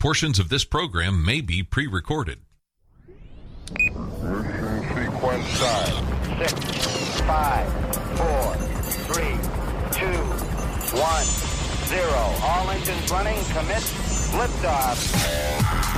Portions of this program may be pre recorded. Sequence start. Six, five, four, three, two, one, zero. All engines running. Commit. Liftoff.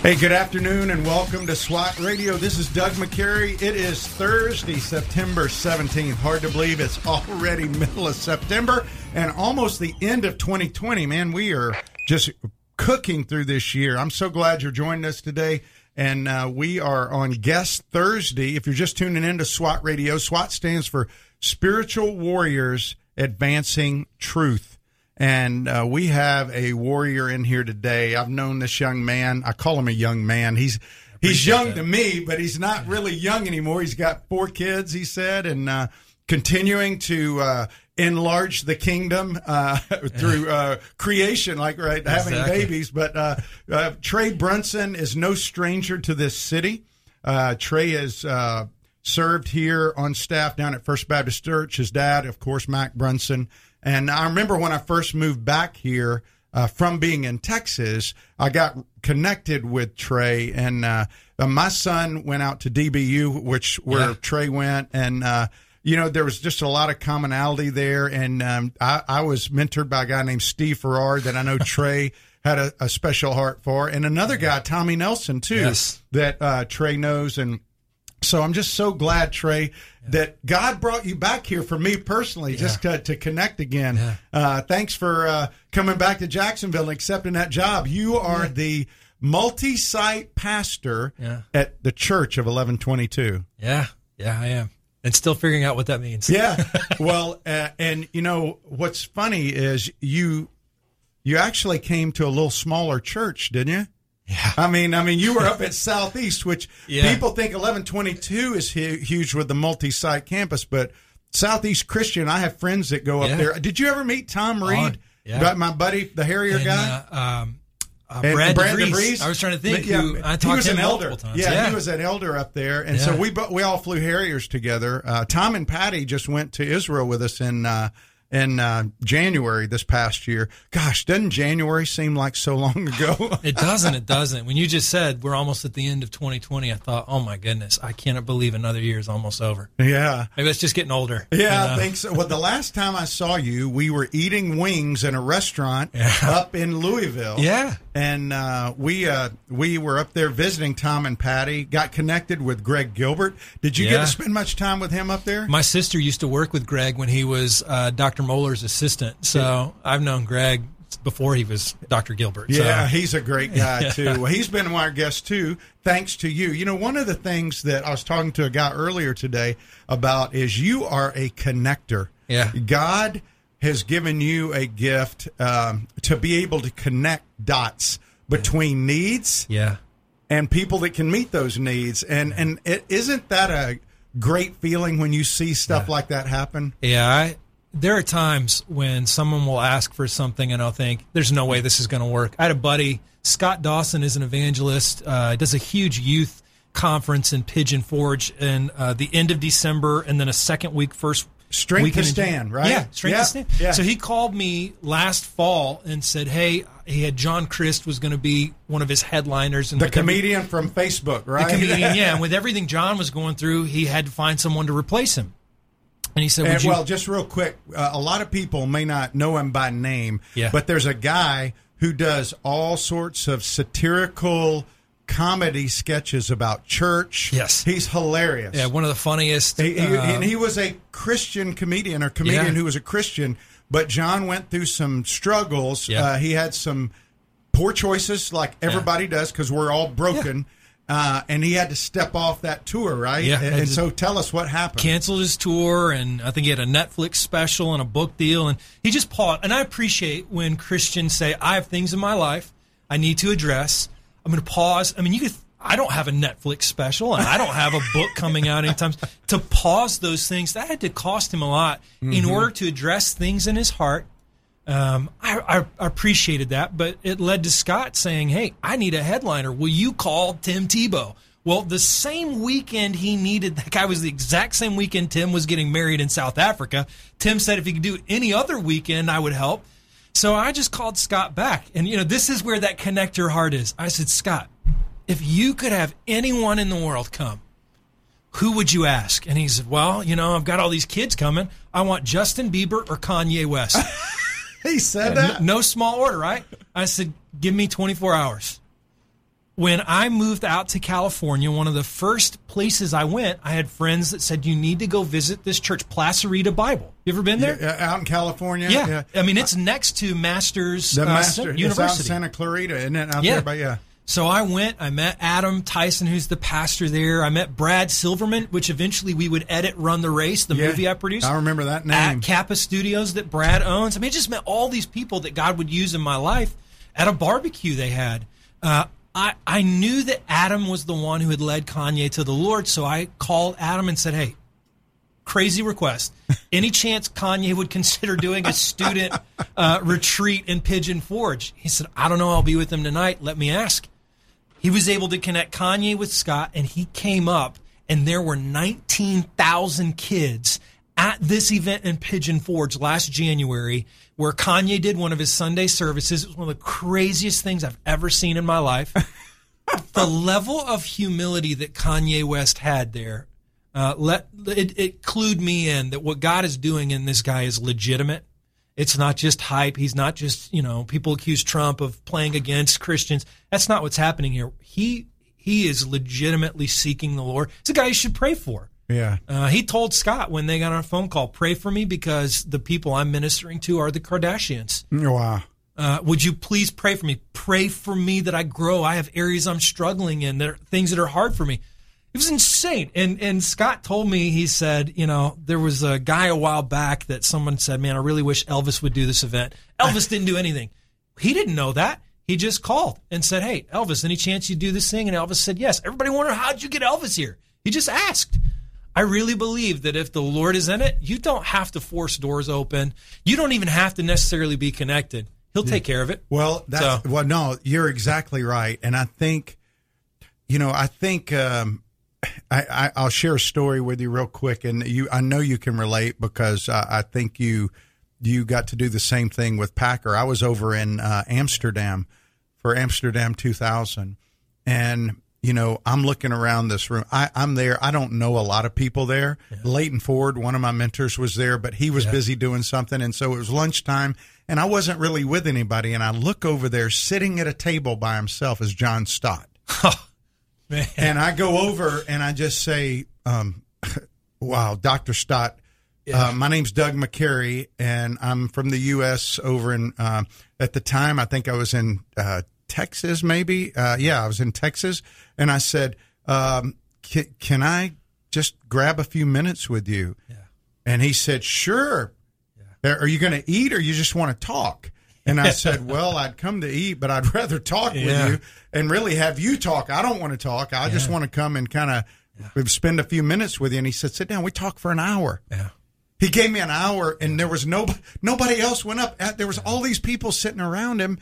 Hey, good afternoon and welcome to SWAT Radio. This is Doug McCary. It is Thursday, September 17th. Hard to believe it's already middle of September and almost the end of 2020. Man, we are just cooking through this year. I'm so glad you're joining us today. And uh, we are on Guest Thursday. If you're just tuning in to SWAT Radio, SWAT stands for Spiritual Warriors Advancing Truth. And uh, we have a warrior in here today. I've known this young man. I call him a young man. He's he's young that. to me, but he's not really young anymore. He's got four kids, he said, and uh, continuing to uh, enlarge the kingdom uh, through uh, creation, like right having Exactly. babies. But uh, uh, Trey Brunson is no stranger to this city. Uh, Trey has uh, served here on staff down at First Baptist Church. His dad, of course, Mac Brunson. And I remember when I first moved back here uh, from being in Texas, I got connected with Trey, and uh, uh, my son went out to DBU, which where Yeah. Trey went, and uh, you know there was just a lot of commonality there. And um, I, I was mentored by a guy named Steve Farrar that I know Trey had a, a special heart for, and another guy, Tommy Nelson, too, Yes. that uh, Trey knows and. So I'm just so glad, Trey, that God brought you back here for me personally, just to, to connect again. Yeah. Uh, thanks for uh, coming back to Jacksonville and accepting that job. You are the multi-site pastor Yeah. at the Church of 1122. Yeah, yeah, I am, and still figuring out what that means. Yeah. well, uh, and you know what's funny is you you actually came to a little smaller church, didn't you? Yeah. I mean, I mean, you were up at Southeast, which Yeah. people think 1122 is huge with the multi-site campus, but Southeast Christian, I have friends that go up Yeah. there. Did you ever meet Tom Reed? yeah. My buddy, the Harrier And, guy. uh, um, uh, Brad Brad DeVries. DeVries. I was trying to think. Yeah, who, I he was to an elder. times. Yeah, he was an elder up there, and so we we all flew Harriers together. Uh, Tom and Patty just went to Israel with us in uh, in uh, January this past year. Gosh, doesn't January seem like so long ago? It doesn't. It doesn't. When you just said we're almost at the end of 2020, I thought, oh my goodness, I cannot believe another year is almost over. yeah. Maybe it's just getting older. Yeah, you I think so. Well, the last time I saw you, we were eating wings in a restaurant Yeah. up in Louisville. Yeah. and uh, we uh, we were up there visiting Tom and Patty. Got connected with Greg Gilbert. Did you get to spend much time with him up there? My sister used to work with Greg when he was uh, Dr. Mohler's assistant. So I've known Greg before he was Dr. Gilbert. So. Yeah, he's a great guy too. Well, he's been our guests too, thanks to you. You know, one of the things that I was talking to a guy earlier today about is you are a connector. Yeah. God has given you a gift um, to be able to connect dots between needs Yeah. and people that can meet those needs. And and it, isn't that a great feeling when you see stuff like that happen? Yeah, I, there are times when someone will ask for something and I'll think, there's no way this is going to work. I had a buddy, Scott Dawson is an evangelist, uh, does a huge youth conference in Pigeon Forge in uh, the end of December and then a second week, first Strength weekend to stand, right? Yeah, strength Yeah, to stand. yeah. So he called me last fall and said, hey, he had John Crist was going to be one of his headliners. And The with every- comedian from Facebook, the right? comedian, yeah. And with everything John was going through, he had to find someone to replace him. And he said, And, you well, just real quick, uh, a lot of people may not know him by name, Yeah. but there's a guy who does all sorts of satirical comedy sketches about church. Yes. he's hilarious. Yeah, one of the funniest. He, he- uh, and he was a Christian comedian or comedian Yeah. who was a Christian, but John went through some struggles. Yeah. Uh, he had some poor choices, like everybody does, because we're all broken. Uh, and he had to step off that tour, right? Yeah, And, and so tell us what happened. canceled his tour, and I think he had a Netflix special and a book deal, and he just paused. And I appreciate when Christians say, "I have things in my life I need to address. I'm going to pause." I mean, you could. I don't have a Netflix special, and I don't have a book coming out anytime. To pause those things, that had to cost him a lot in Mm-hmm. order to address things in his heart um, I, I, appreciated that, but it led to Scott saying, "Hey, I need a headliner. Will you call Tim Tebow? Well, the same weekend he needed that guy was the exact same weekend Tim was getting married in South Africa. Tim said if he could do it any other weekend, I would help. So I just called Scott back. And, you know, this is where that connector heart is. I said, Scott, if you could have anyone in the world come, who would you ask? And he said, Well, you know, I've got all these kids coming. I want Justin Bieber or Kanye West. He said no, that. no small order, right? I said, Give me 24 hours. When I moved out to California, one of the first places I went, I had friends that said, You need to go visit this church, Placerita Bible. You ever been there? Yeah, out in California. Yeah. I mean, it's next to Masters The uh, master it's out in University. Santa Clarita, isn't it? Out Yeah. there, but yeah. So I went, I met Adam Tyson, who's the pastor there. I met Brad Silverman, which eventually we would edit Run the Race, the Yeah. movie I produced. I remember that name. At Kappa Studios that Brad owns. I mean, I just met all these people that God would use in my life at a barbecue they had. Uh, I, I knew that Adam was the one who had led Kanye to the Lord, so I called Adam and said, Hey, crazy request. Any chance Kanye would consider doing a student uh, retreat in Pigeon Forge? He said, I don't know. I'll be with him tonight. Let me ask. He was able to connect Kanye with Scott, and he came up, and there were 19,000 kids at this event in Pigeon Forge last January, where Kanye did one of his Sunday services. It was one of the craziest things I've ever seen in my life. the level of humility that Kanye West had there, uh, let it, it clued me in that what God is doing in this guy is legitimate. It's not just hype. He's not just you know people accuse Trump of playing against Christians. That's not what's happening here. He he is legitimately seeking the Lord. It's a guy you should pray for. Yeah. Uh, he told Scott when they got on a phone call, pray for me because the people I'm ministering to are the Kardashians. Wow. Uh, would you please pray for me? Pray for me that I grow. I have areas I'm struggling in. There are things that are hard for me. It was insane. And and Scott told me he said, you know, there was a guy a while back that someone said, man, I really wish Elvis would do this event. Elvis didn't do anything. He didn't know that. He just called and said, hey, Elvis, any chance you do this thing? And Elvis said yes. Everybody wondered how'd you get Elvis here? He just asked. I really believe that if the Lord is in it, you don't have to force doors open. You don't even have to necessarily be connected. He'll take care of it. Well, that's So- well. No, you're exactly right, and I think, you know, I think um, I, I I'll share a story with you real quick, and you I know you can relate because I, I think you you got to do the same thing with Packer. I was over in uh, Amsterdam for Amsterdam 2000, and you know I'm looking around this room. I, I'm there. I don't know a lot of people there. Leighton Ford, one of my mentors, was there, but he was busy doing something, and so it was lunchtime, and I wasn't really with anybody. And I look over there, sitting at a table by himself, is John Stott. Man. And I go over and I just say, um, "Wow, Doctor Stott." Uh, my name's Doug McCary, and I'm from the U.S. Over in uh, at the time I think I was in uh, Texas, maybe. Uh, yeah, I was in Texas, and I said, um, can, "Can I just grab a few minutes with you?" And he said, "Sure." Are you going to eat, or you just want to talk? And I said, "Well, I'd come to eat, but I'd rather talk Yeah. with you and really have you talk. I don't want to talk. I just want to come and kind of spend a few minutes with you." And he said, "Sit down. We talked for an hour." Yeah. He gave me an hour, and there was no nobody else went up. There was all these people sitting around him,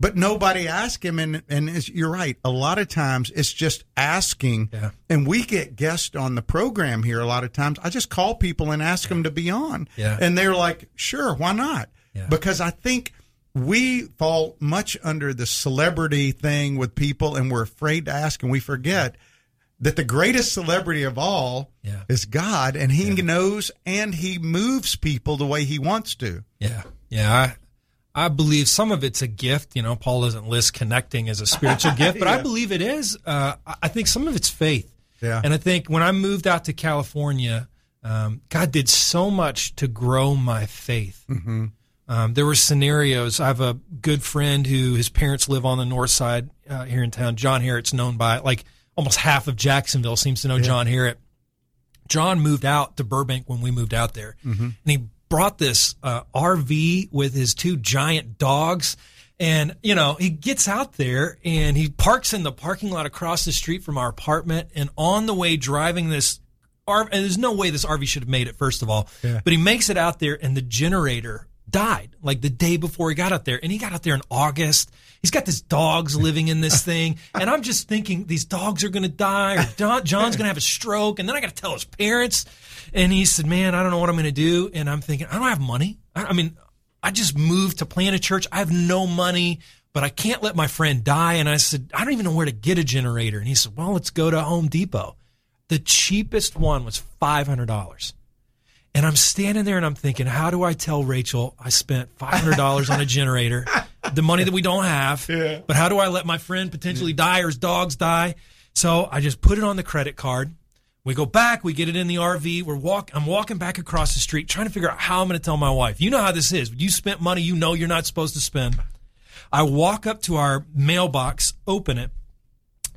but nobody asked him. And and you're right. A lot of times it's just asking. Yeah. And we get guests on the program here. A lot of times, I just call people and ask them to be on. Yeah. And they're like, "Sure, why not?" Yeah. Because I think we fall much under the celebrity thing with people, and we're afraid to ask, and we forget that the greatest celebrity of all Yeah. is God, and He knows and He moves people the way He wants to. Yeah, yeah. I, I believe some of it's a gift. You know, Paul doesn't list connecting as a spiritual gift, but I believe it is. Uh, I I think some of it's faith. Yeah. And I think when I moved out to California, um, God did so much to grow my faith. Mm-hmm. Um, there were scenarios. I have a good friend who his parents live on the north side uh, here in town. John Harrett's known by like almost half of Jacksonville seems to know John Harrett. John moved out to Burbank when we moved out there, and he brought this uh, RV with his two giant dogs. And you know, he gets out there and he parks in the parking lot across the street from our apartment. And on the way driving this RV, and there's no way this RV should have made it. First of all, Yeah. but he makes it out there, and the generator died like the day before he got out there. And he got out there in August. He's got these dogs living in this thing. And I'm just thinking these dogs are going to die or Don, John's going to have a stroke. And then I got to tell his parents. And he said, man, I don't know what I'm going to do. And I'm thinking, I don't have money. I, I mean, I just moved to plant a church. I have no money, but I can't let my friend die. And I said, I don't even know where to get a generator. And he said, well, let's go to Home Depot. The cheapest one was $500. And I'm standing there and I'm thinking, how do I tell Rachel I spent $500 on a generator, the money that we don't have, Yeah. but how do I let my friend potentially mm. die or his dogs die? So I just put it on the credit card. We go back, we get it in the RV. We're walk. I'm walking back across the street, trying to figure out how I'm going to tell my wife. You know how this is. You spent money you know you're not supposed to spend. I walk up to our mailbox, open it.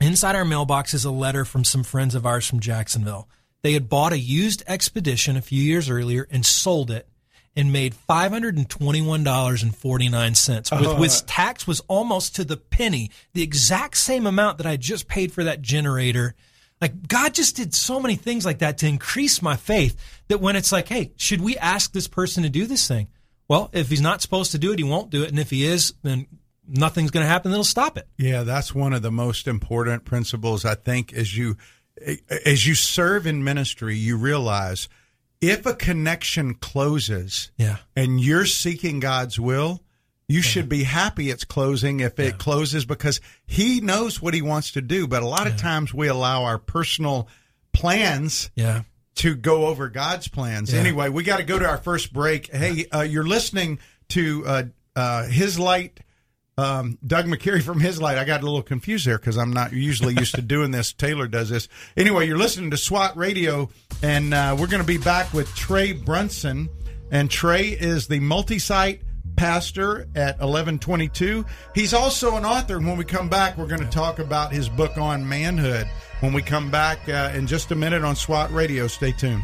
Inside our mailbox is a letter from some friends of ours from Jacksonville. They had bought a used expedition a few years earlier and sold it and made $521.49, with uh-huh. which tax was almost to the penny, the exact same amount that I just paid for that generator. Like God just did so many things like that to increase my faith that when it's like, hey, should we ask this person to do this thing? Well, if he's not supposed to do it, he won't do it. And if he is, then nothing's going to happen that'll stop it. Yeah, that's one of the most important principles I think as you as you serve in ministry, you realize if a connection closes Yeah. and you're seeking God's will, you should be happy it's closing if it closes because he knows what he wants to do, but a lot of times we allow our personal plans Yeah. to go over God's plans. Yeah. Anyway, we got to go to our first break. Hey, uh, you're listening to uh, uh, His Light. Um, Doug McCary from His Light. I got a little confused there because I'm not usually used to doing this. Taylor does this. Anyway, you're listening to SWAT Radio, and uh, we're going to be back with Trey Brunson. And Trey is the multi site pastor at 1122. He's also an author. And when we come back, we're going to talk about his book on manhood. When we come back uh, in just a minute on SWAT Radio, stay tuned.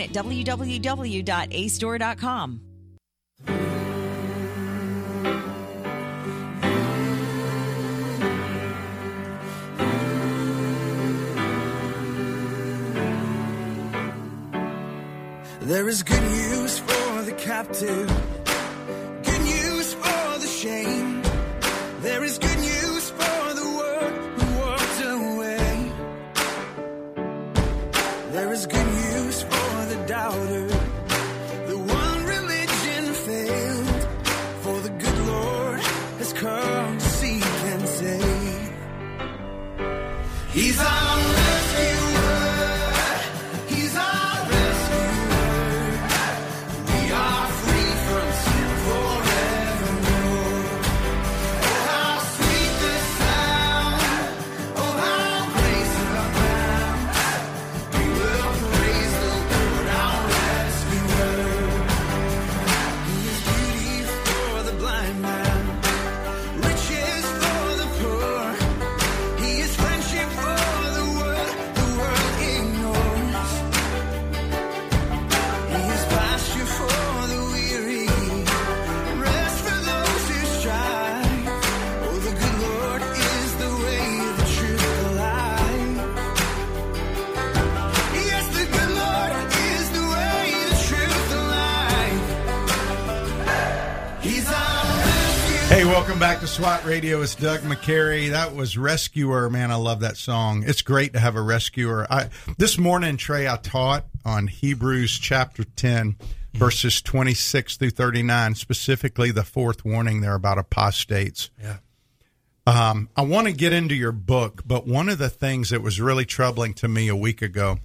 at www.acedoor.com. There is good news for the captive, good news for the shame. There is good SWAT Radio. It's Doug McCary. That was Rescuer. Man, I love that song. It's great to have a rescuer. I, this morning, Trey, I taught on Hebrews chapter 10, verses 26 through 39, specifically the fourth warning there about apostates. Yeah. Um, I want to get into your book, but one of the things that was really troubling to me a week ago,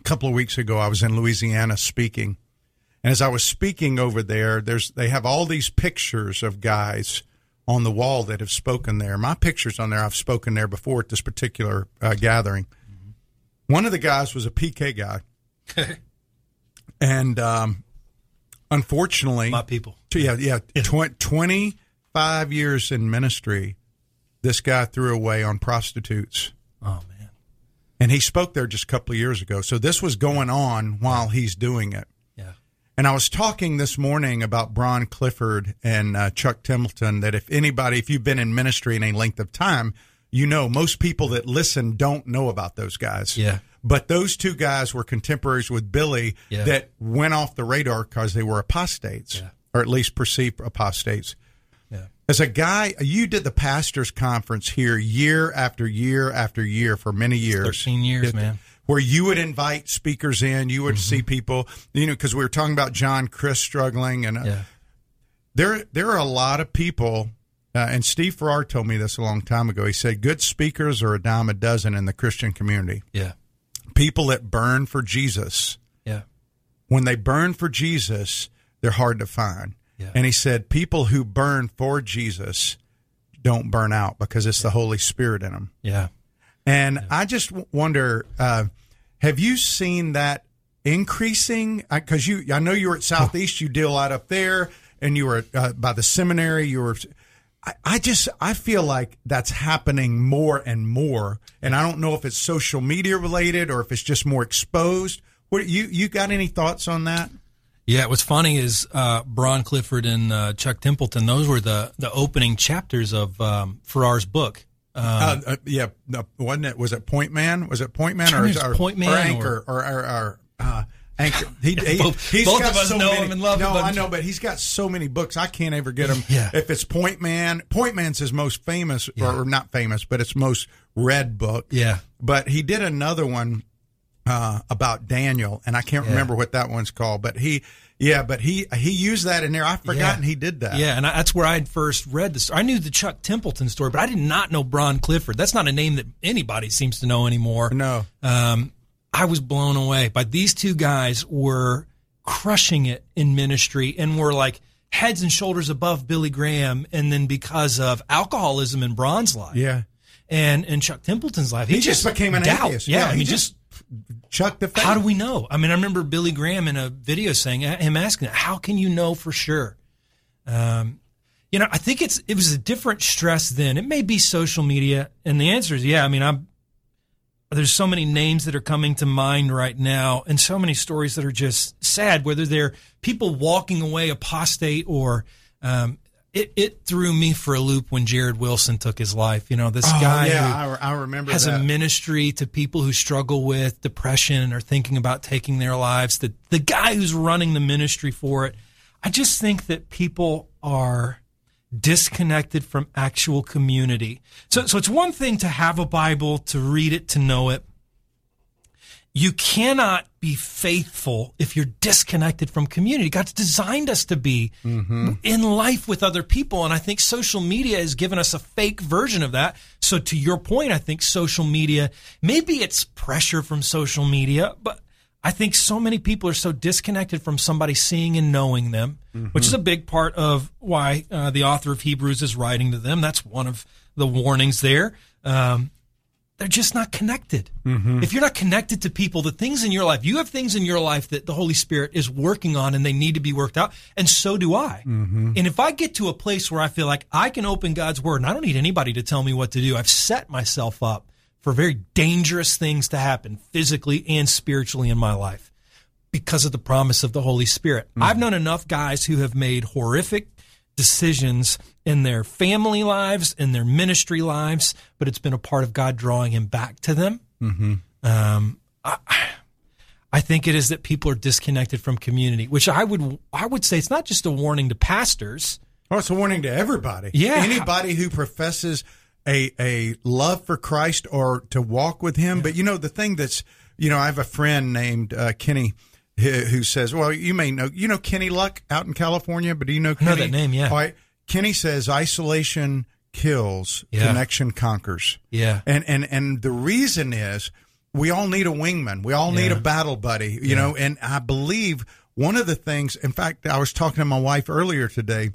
a couple of weeks ago, I was in Louisiana speaking. And as I was speaking over there, there's they have all these pictures of guys on the wall that have spoken there. My pictures on there, I've spoken there before at this particular uh, gathering. One of the guys was a PK guy, and um, unfortunately, My people. Yeah, yeah. Tw- 25 years in ministry, this guy threw away on prostitutes. Oh man. And he spoke there just a couple of years ago. So this was going on while he's doing it. And I was talking this morning about Bron Clifford and uh, Chuck Templeton. That if anybody, if you've been in ministry in any length of time, you know most people that listen don't know about those guys. Yeah. But those two guys were contemporaries with Billy Yeah. that went off the radar because they were apostates, Yeah. or at least perceived apostates. Yeah. As a guy, you did the pastors' conference here year after year after year for many years. 13 years, It- man. Mm-hmm. Where you would invite speakers in, you would see people, you know, because we were talking about John Crist struggling, and uh, Yeah. there there are a lot of people. Uh, and Steve Farrar told me this a long time ago. He said, "Good speakers are a dime a dozen in the Christian community. Yeah. People that burn for Jesus, Yeah. when they burn for Jesus, they're hard to find." Yeah. And he said, "People who burn for Jesus don't burn out because it's the Holy Spirit in them." Yeah. And I just wonder, uh, have you seen that increasing? Because you, I know you were at Southeast, you a lot up there, and you were uh, by the seminary. You were. I, I just, I feel like that's happening more and more, and I don't know if it's social media related or if it's just more exposed. What you, you got any thoughts on that? Yeah, what's funny is uh, Bron Clifford and uh, Chuck Templeton. Those were the the opening chapters of um, Farrar's book. Um, Uh, uh, yeah, no, wasn't it? Was it Point Man? Was it Point Man or, or, Point Man or or- Anchor or, or, or uh, Anchor? He, he, Both- he's both got of us so know many, him and love No, him, but- I know, but he's got so many books. I can't ever get them. Yeah. If it's Point Man, Point Man's his most famous, or, or not famous, but it's most read book. Yeah. But he did another one uh, about Daniel, and I can't Yeah. remember what that one's called. But he, yeah, but he he used that in there. I've forgotten he did that. Yeah, and I, that's where I had first read the story. I knew the Chuck Templeton story, but I did not know Bron Clifford. That's not a name that anybody seems to know anymore. No. Um, I was blown away by these two guys were crushing it in ministry and were like heads and shoulders above Billy Graham. And then because of alcoholism in Bron's life Yeah. and, and Chuck Templeton's life, He just became an doubt. atheist. Yeah, Yeah, I he mean, just- just Chuck the. how do we know? I mean, I remember Billy Graham in a video saying, him asking, "How can you know for sure?" Um, you know, I think it's it was a different stress then. It may be social media, and the answer is yeah. I mean, I'm there's so many names that are coming to mind right now, and so many stories that are just sad. Whether they're people walking away apostate or um, it, it threw me for a loop when Jarrid Wilson took his life. You know, this Oh, guy yeah, who I, I remember has that. a ministry to people who struggle with depression and are thinking about taking their lives. The the guy who's running the ministry for it. I just think that people are disconnected from actual community. So so it's one thing to have a Bible, to read it, to know it. You cannot be faithful if you're disconnected from community. God's designed us to be in life with other people. And I think social media has given us a fake version of that. So to your point, I think social media, maybe it's pressure from social media, but I think so many people are so disconnected from somebody seeing and knowing them, which is a big part of why uh, the author of Hebrews is writing to them. That's one of the warnings there. Um, they're just not connected. Mm-hmm. If you're not connected to people, the things in your life, you have things in your life that the Holy Spirit is working on and they need to be worked out. And so do I. Mm-hmm. And if I get to a place where I feel like I can open God's word and I don't need anybody to tell me what to do, I've set myself up for very dangerous things to happen physically and spiritually in my life because of the promise of the Holy Spirit. Mm-hmm. I've known enough guys who have made horrific decisions in their family lives, in their ministry lives, but it's been a part of God drawing him back to them. Mm-hmm. Um, I, I think it is that people are disconnected from community, which I would I would say it's not just a warning to pastors. Oh, it's a warning to everybody. Yeah. Anybody who professes a a love for Christ or to walk with Him. But you know, the thing that's, you know, I have a friend named uh, Kenny who, says, well, you may know, you know, Kenny Luck out in California, but do you know I know Kenny? that name, yeah. All right. Kenny says isolation kills, Yeah. connection conquers. Yeah. And and and the reason is we all need a wingman. We all need Yeah. a battle buddy, you know, and I believe one of the things in fact I was talking to my wife earlier today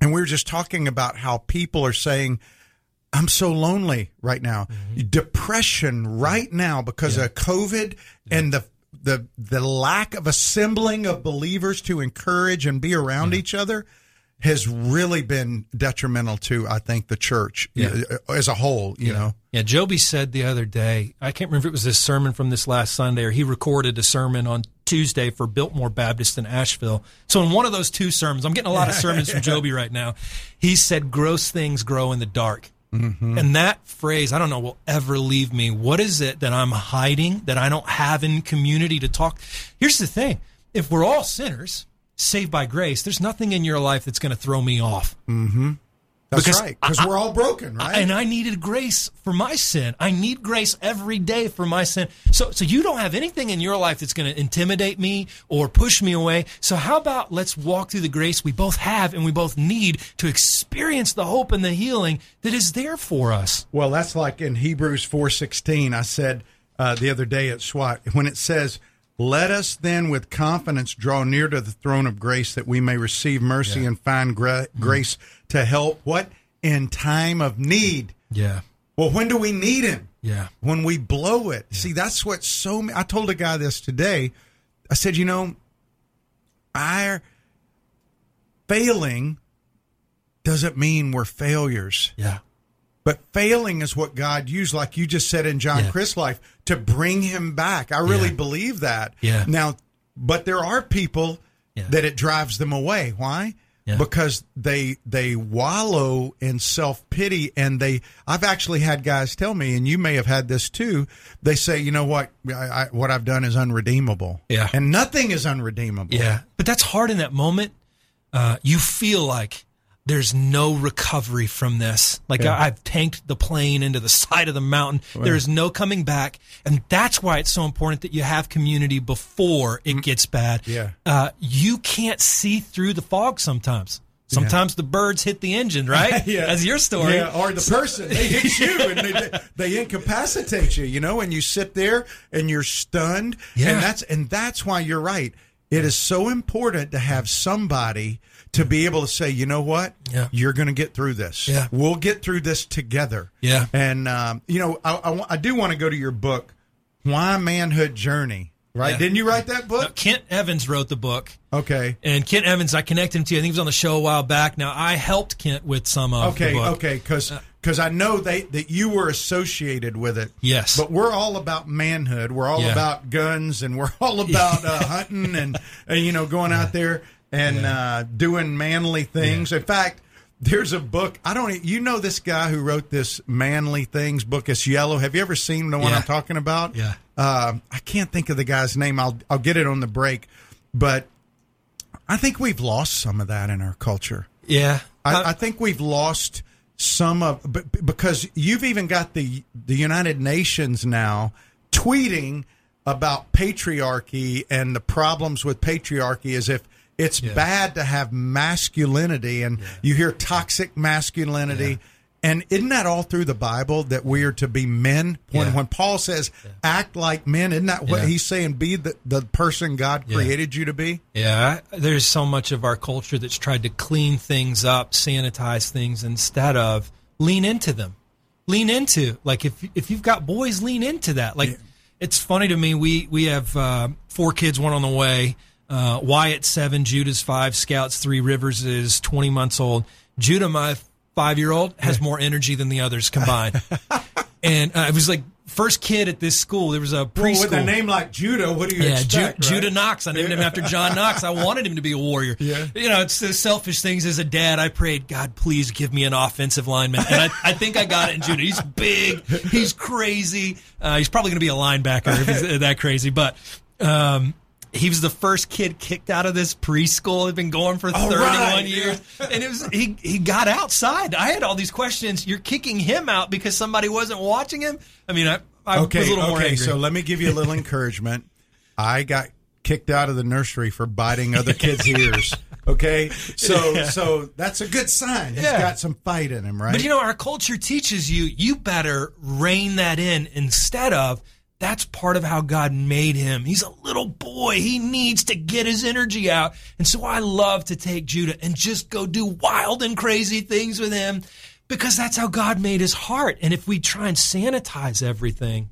and we were just talking about how people are saying I'm so lonely right now. Mm-hmm. Depression right now because of COVID and the the the lack of assembling of believers to encourage and be around each other has really been detrimental to I think the church Yeah. uh, as a whole, you know. Yeah, Joby said the other day, I can't remember if it was this sermon from this last Sunday or he recorded a sermon on Tuesday for Biltmore Baptist in Asheville. So in one of those two sermons, I'm getting a lot of sermons from Joby right now. He said, gross things grow in the dark. Mm-hmm. And that phrase, I don't know, will ever leave me. What is it that I'm hiding that I don't have in community to talk? Here's the thing. If we're all sinners, saved by grace, there's nothing in your life that's going to throw me off. Mm-hmm. That's Because right. Because we're all broken, right? And I needed grace for my sin. I need grace every day for my sin. So, so you don't have anything in your life that's going to intimidate me or push me away. So how about let's walk through the grace we both have and we both need to experience the hope and the healing that is there for us. Well, that's like in Hebrews 4:16 I said uh, the other day at SWAT when it says, "Let us then with confidence draw near to the throne of grace that we may receive mercy and find gra- mm-hmm. grace to help what in time of need." Yeah. Well, when do we need him? Yeah. When we blow it. See, that's what so ma- I told a guy this today. I said, "You know, our failing doesn't mean we're failures." Yeah. But failing is what God used, like you just said in John Yeah. Chris' life, to bring him back. I really Yeah. believe that. Yeah. Now, but there are people Yeah. that it drives them away. Why? Because they they wallow in self pity, and they. I've actually had guys tell me, and you may have had this too. They say, you know what, I, I, what I've done is unredeemable. Yeah. and nothing is unredeemable. Yeah. But that's hard in that moment. Uh, you feel like there's no recovery from this. Like Yeah. I, I've tanked the plane into the side of the mountain. There is no coming back. And that's why it's so important that you have community before it gets bad. Mm. Yeah. Uh, you can't see through the fog sometimes. Sometimes the birds hit the engine, right? yeah. That's your story. Yeah, or the person they hit you and they, they incapacitate you, you know, and you sit there and you're stunned. Yeah. And that's and that's why you're right. It is so important to have somebody to be able to say, you know what, Yeah. you're going to get through this. Yeah. we'll get through this together. Yeah. and um, you know, I, I, I do want to go to your book, Why Manhood Journey. Right? Yeah. Didn't you write that book? Kent Evans wrote the book. Okay. And Kent Evans, I connected him to. I think he was on the show a while back. Now I helped Kent with some of Okay, the book. Uh, okay, because I know they that you were associated with it. Yes. but we're all about manhood. We're all Yeah. about guns, and we're all about uh, hunting and, and you know going out there and uh, doing manly things. In fact, there's a book. I don't. You know this guy who wrote this manly things book. It's yellow. Have you ever seen the one Yeah. I'm talking about? Yeah. Um, I can't think of the guy's name. I'll I'll get it on the break, but I think we've lost some of that in our culture. Yeah. Uh, I, I think we've lost some of because you've even got the the United Nations now tweeting about patriarchy and the problems with patriarchy as if it's Yeah. bad to have masculinity and you hear toxic masculinity and isn't that all through the Bible that we are to be men when Yeah. when Paul says act like men isn't that what Yeah. he's saying be the, the person God Yeah. created you to be Yeah, there's so much of our culture that's tried to clean things up, sanitize things instead of lean into them. Lean into like if if you've got boys, lean into that. Like it's funny to me. We we have uh, four kids, one on the way. Uh, Wyatt seven, Judah's five, Scouts three, Rivers is twenty months old. Judah, my five year old, has more energy than the others combined. and uh, it was like first kid at this school. There was a preschool. well, with a name like Judah what do you Yeah, Ju- right? Judah Knox. I named him after John Knox. I wanted him to be a warrior. Yeah. You know, it's the selfish things. As a dad, I prayed, God, please give me an offensive lineman. And I, I think I got it in Judah. He's big. He's crazy. Uh, he's probably going to be a linebacker if he's that crazy. But um, he was the first kid kicked out of this preschool. Had been going for Oh, 31 right. years, and it was he he got outside. I had all these questions. You're kicking him out because somebody wasn't watching him. I mean, I, I Okay, was a little more okay. angry. So let me give you a little encouragement. I got kicked out of the nursery for biting other kids' ears. Okay, so so that's a good sign. He's Yeah. got some fight in him, right? But you know, our culture teaches you you better rein that in instead of that's part of how God made him. He's a little boy. He needs to get his energy out. And so I love to take Judah and just go do wild and crazy things with him because that's how God made his heart. And if we try and sanitize everything,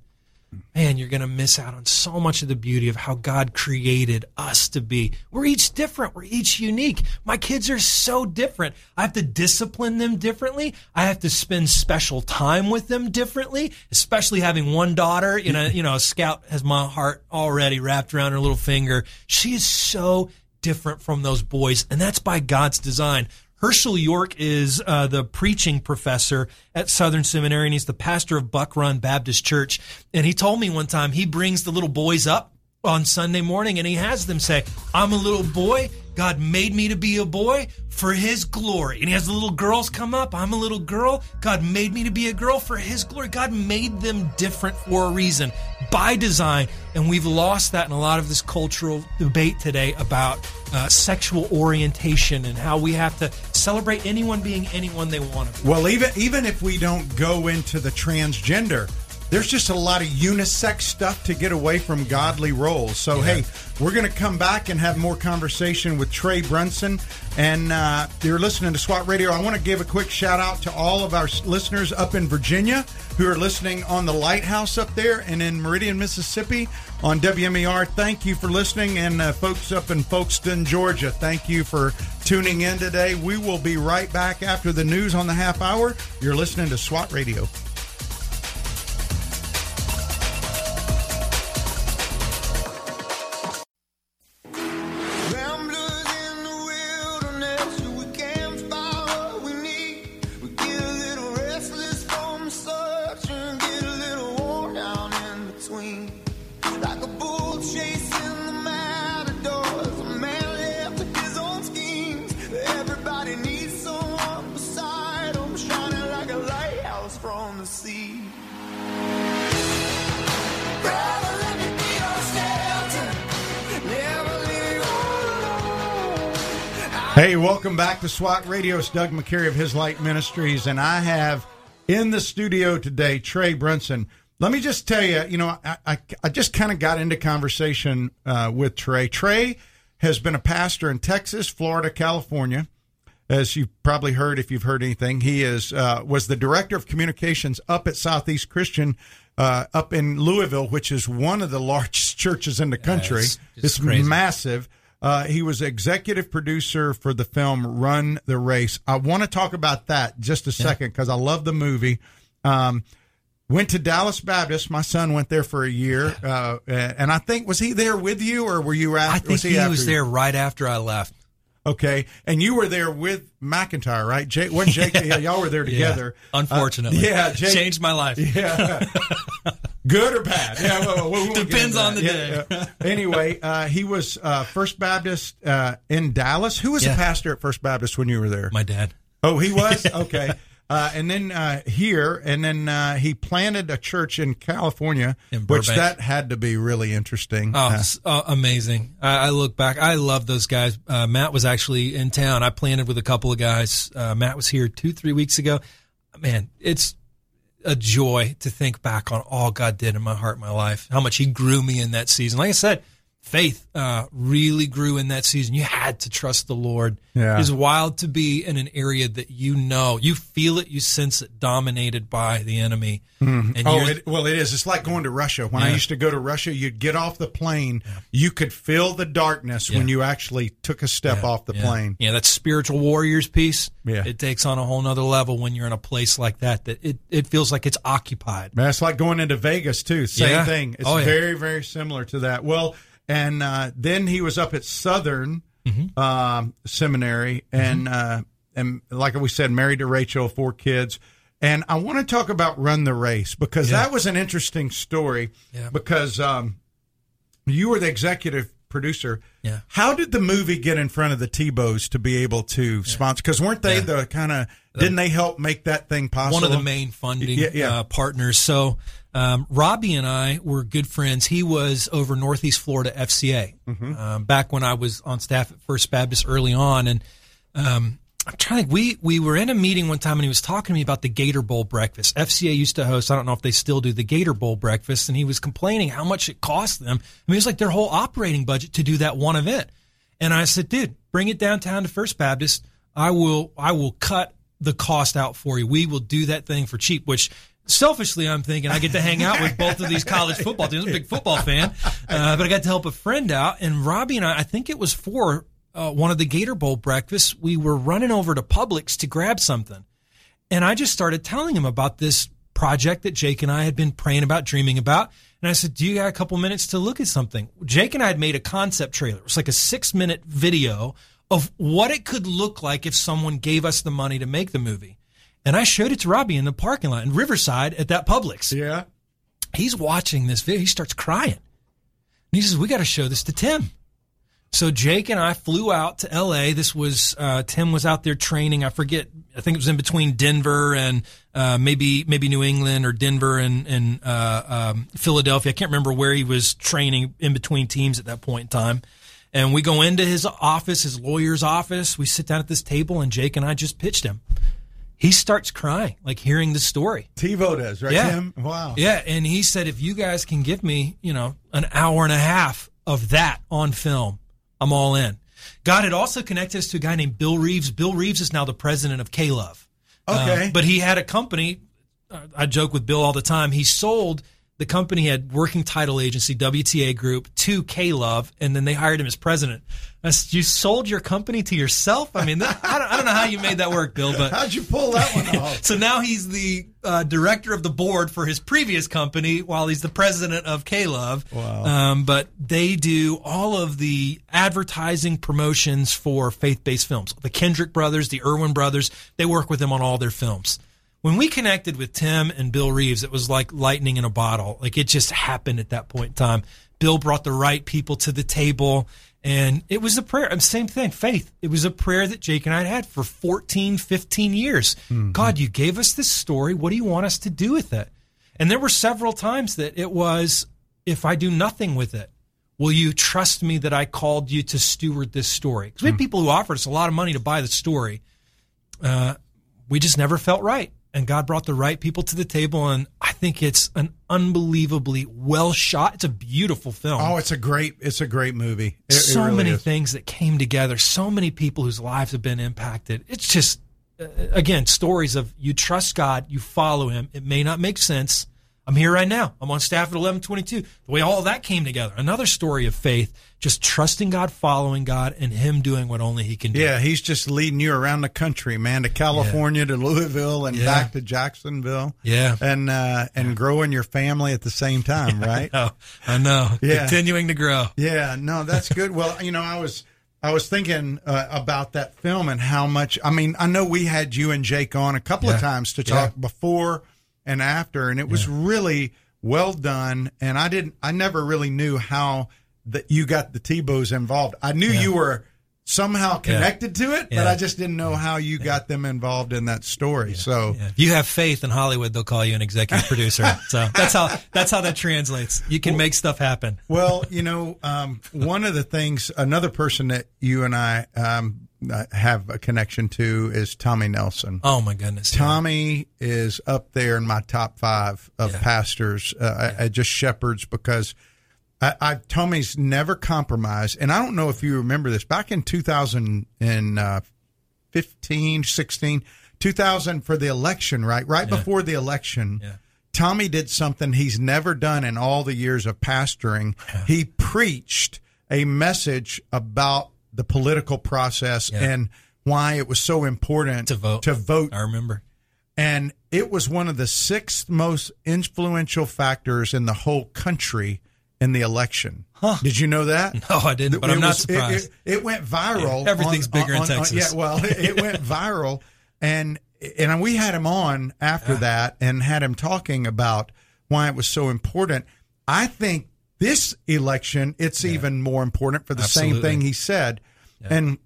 man, you're going to miss out on so much of the beauty of how God created us to be. We're each different. We're each unique. My kids are so different. I have to discipline them differently. I have to spend special time with them differently, especially having one daughter. You know, you know, a scout has my heart already wrapped around her little finger. She is so different from those boys, and that's by God's design. Hershael York is uh, the preaching professor at Southern Seminary, and he's the pastor of Buck Run Baptist Church. And he told me one time he brings the little boys up on Sunday morning and he has them say, I'm a little boy. God made me to be a boy for his glory. And he has the little girls come up. I'm a little girl. God made me to be a girl for his glory. God made them different for a reason by design. And we've lost that in a lot of this cultural debate today about uh, sexual orientation and how we have to celebrate anyone being anyone they want to be. Well, even even if we don't go into the transgender, there's just a lot of unisex stuff to get away from godly roles. So hey, we're going to come back and have more conversation with Trey Brunson. And uh, you're listening to SWAT Radio. I want to give a quick shout out to all of our listeners up in Virginia who are listening on the Lighthouse up there and in Meridian, Mississippi on WMER. Thank you for listening. And uh, folks up in Folkston, Georgia, thank you for tuning in today. We will be right back after the news on the half hour. You're listening to SWAT Radio. Hey, welcome back to SWAT Radio. It's Doug McCary of His Light Ministries, and I have in the studio today Trey Brunson. Let me just tell you, you know, I, I, I just kind of got into conversation uh, with Trey. Trey has been a pastor in Texas, Florida, California. As you've probably heard, if you've heard anything, he is uh, was the director of communications up at Southeast Christian uh, up in Louisville, which is one of the largest churches in the country. it's- it's it's crazy. massive. Uh, he was executive producer for the film Run the Race. I want to talk about that just a second because I love the movie. Um, went to Dallas Baptist. My son went there for a year, uh, and I think was he there with you or were you after? I think he, after was you? there right after I left. Okay, and you were there with McIntyre, right? Jake, what Jake? yeah, y'all were there together. Yeah, unfortunately. Uh, yeah, Jake, Changed my life. yeah. Good or bad? Yeah, well, we won't Depends on the Yeah, day. Anyway, uh, he was uh, First Baptist uh, in Dallas. Who was the pastor at First Baptist when you were there? My dad. Oh, he was okay. Uh, and then uh, here, and then uh, he planted a church in California, In which that had to be really interesting. Oh, Uh, uh, amazing! I, I look back. I love those guys. Uh, Matt was actually in town. I planted with a couple of guys. Uh, Matt was here two, three weeks ago. Man, it's a joy to think back on all God did in my heart, and my life. How much He grew me in that season. Like I said, faith uh, really grew in that season. You had to trust the Lord. Yeah. It's wild to be in an area that you know, you feel it, you sense it, dominated by the enemy. And Oh, it, well, it is. It's like going to Russia. When I used to go to Russia, you'd get off the plane. You could feel the darkness when you actually took a step off the yeah. plane. Yeah, that spiritual warriors piece. Yeah. It takes on a whole nother level when you're in a place like that that it, it feels like it's occupied. Man, it's like going into Vegas too. Same Yeah. thing. It's Oh, yeah. very, very similar to that. Well, and uh, then he was up at Southern Mm-hmm. um, Seminary, and uh, and like we said, married to Rachel, four kids. And I want to talk about Run the Race because Yeah. that was an interesting story. Yeah. Because um, you were the executive producer. Yeah. How did the movie get in front of the Tebows to be able to sponsor? Because weren't they Yeah. the kind of didn't they help make that thing possible? one of the main funding Yeah, yeah. Uh, partners. So um, Robbie and I were good friends. He was over Northeast Florida FCA Mm-hmm. um, back when I was on staff at First Baptist early on, and um, I'm trying to think. We we were in a meeting one time, and he was talking to me about the Gator Bowl breakfast. FCA used to host. I don't know if they still do the Gator Bowl breakfast, and he was complaining how much it cost them. I mean, it was like their whole operating budget to do that one event. And I said, dude, bring it downtown to First Baptist. I will I will cut the cost out for you. We will do that thing for cheap, which selfishly I'm thinking I get to hang out with both of these college football teams. I'm a big football fan, uh, but I got to help a friend out. And Robbie and I, I think it was for uh, one of the Gator Bowl breakfasts, we were running over to Publix to grab something. And I just started telling him about this project that Jake and I had been praying about, dreaming about. And I said, Do you got a couple minutes to look at something? Jake and I had made a concept trailer. It was like a six minute video of what it could look like if someone gave us the money to make the movie. And I showed it to Robbie in the parking lot in Riverside at that Publix. Yeah. He's watching this video. He starts crying. And he says, We got to show this to Tim. So Jake and I flew out to L.A. This was uh, Tim was out there training. I forget. I think it was in between Denver and uh, maybe maybe New England or Denver and and uh, um, Philadelphia. I can't remember where he was training in between teams at that point in time. And we go into his office, his lawyer's office. We sit down at this table, and Jake and I just pitched him. He starts crying, like hearing the story. Tebow does, right, Yeah. Tim? Wow. Yeah, and he said if you guys can give me, you know, an hour and a half of that on film, I'm all in. God had also connected us to a guy named Bill Reeves. Bill Reeves is now the president of K-Love. Okay. Um, but he had a company. Uh, I joke with Bill all the time. He sold the company had working title agency WTA Group to K Love, and then they hired him as president. I said, you sold your company to yourself. I mean, that, I, don't, I don't know how you made that work, Bill, but How'd you pull that one off? so now he's the uh, director of the board for his previous company while he's the president of K-Love. Wow. Um, but they do all of the advertising promotions for faith-based films. The Kendrick brothers, the Erwin brothers, they work with them on all their films. When we connected with Tim and Bill Reeves, it was like lightning in a bottle. Like it just happened at that point in time. Bill brought the right people to the table. And it was a prayer. Same thing, faith. It was a prayer that Jake and I had had for 14, 15 years. God, you gave us this story. What do you want us to do with it? And there were several times that it was, if I do nothing with it, will you trust me that I called you to steward this story? Because we had people who offered us a lot of money to buy the story. Uh, we just never felt right. And God brought the right people to the table. And I think it's an unbelievably well shot. It's a beautiful film Oh, it's a great it's a great movie. It- it so really many is. things that came together so many people whose lives have been impacted it's just uh, again stories of you trust god you follow him it may not make sense i'm here right now i'm on staff at 1122 the way all that came together another story of faith just trusting god following god and him doing what only he can do Yeah, he's just leading you around the country, man, to California, to Louisville, and Yeah. back to Jacksonville. Yeah. and uh, and growing your family at the same time, right? oh, i know Yeah. continuing to grow Yeah, no, that's good. well, you know, I was I was thinking uh, about that film and how much. I mean, I know we had you and Jake on a couple of times to Yeah. talk before and after, and it was really well done. And I didn't, I never really knew how that you got the Tebows involved. I knew you were somehow connected to it, but I just didn't know how you got them involved in that story. So. Yeah. If you have faith in Hollywood, they'll call you an executive producer. So that's how that's how that translates. You can make stuff happen. Well, you know, um, one of the things, another person that you and I um, have a connection to is Tommy Nelson. Oh my goodness, Tommy is up there in my top five of Yeah. pastors, uh, I, I just shepherds, because I, I Tommy's never compromised. And I don't know if you remember this back in 2015, 16, 2000 for the election, right? Right before the election. Yeah. Tommy did something he's never done in all the years of pastoring. He preached a message about the political process Yeah. and why it was so important To vote. To vote. I remember. And it was one of the sixth most influential factors in the whole country in the election. Did you know that? No, I didn't, but It I'm not was- it- surprised. It, it went viral. Yeah, everything's bigger in Texas. yeah, well, it, it went viral, and and we had him on after that and had him talking about why it was so important. I think this election, it's even more important for the same thing he said. And,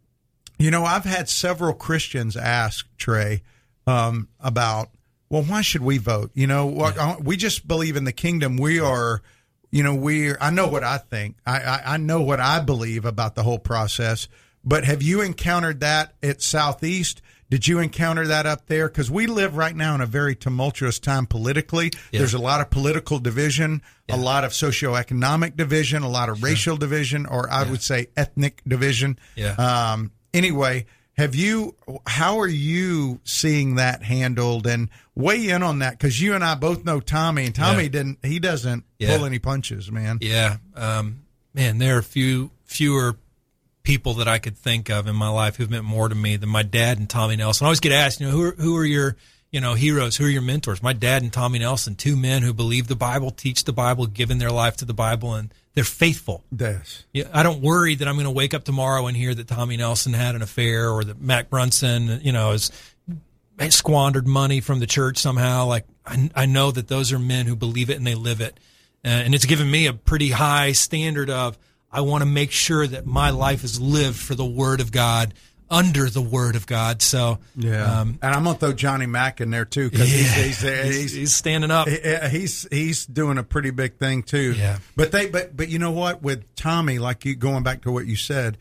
you know, I've had several Christians ask Trey um, about, well, why should we vote? You know, what, uh, we just believe in the kingdom. We are, you know, we. I know what I think. I, I I know what I believe about the whole process. But have you encountered that at Southeast? Did you encounter that up there? Because we live right now in a very tumultuous time politically. There's a lot of political division, a lot of socioeconomic division, a lot of racial division, or I would say ethnic division. Yeah. Um, anyway, have you? How are you seeing that handled? And weigh in on that because you and I both know Tommy, and Tommy Yeah. didn't. He doesn't Yeah. pull any punches, man. Yeah, um, man, there are few fewer people that I could think of in my life who've meant more to me than my dad and Tommy Nelson. I always get asked, you know, who are, who are your you know heroes? Who are your mentors? My dad and Tommy Nelson, two men who believe the Bible, teach the Bible, given their life to the Bible, and they're faithful. Yes. Yeah, I don't worry that I'm going to wake up tomorrow and hear that Tommy Nelson had an affair or that Mac Brunson, you know, has squandered money from the church somehow. Like I, I know that those are men who believe it and they live it, uh, and it's given me a pretty high standard of I want to make sure that my life is lived for the Word of God, under the Word of God. So Yeah. um, and I'm gonna throw Johnny Mack in there too because yeah, he's, he's, he's, he's, standing up. he's he's doing a pretty big thing too. Yeah. But they but but you know what with Tommy like you going back to what you said,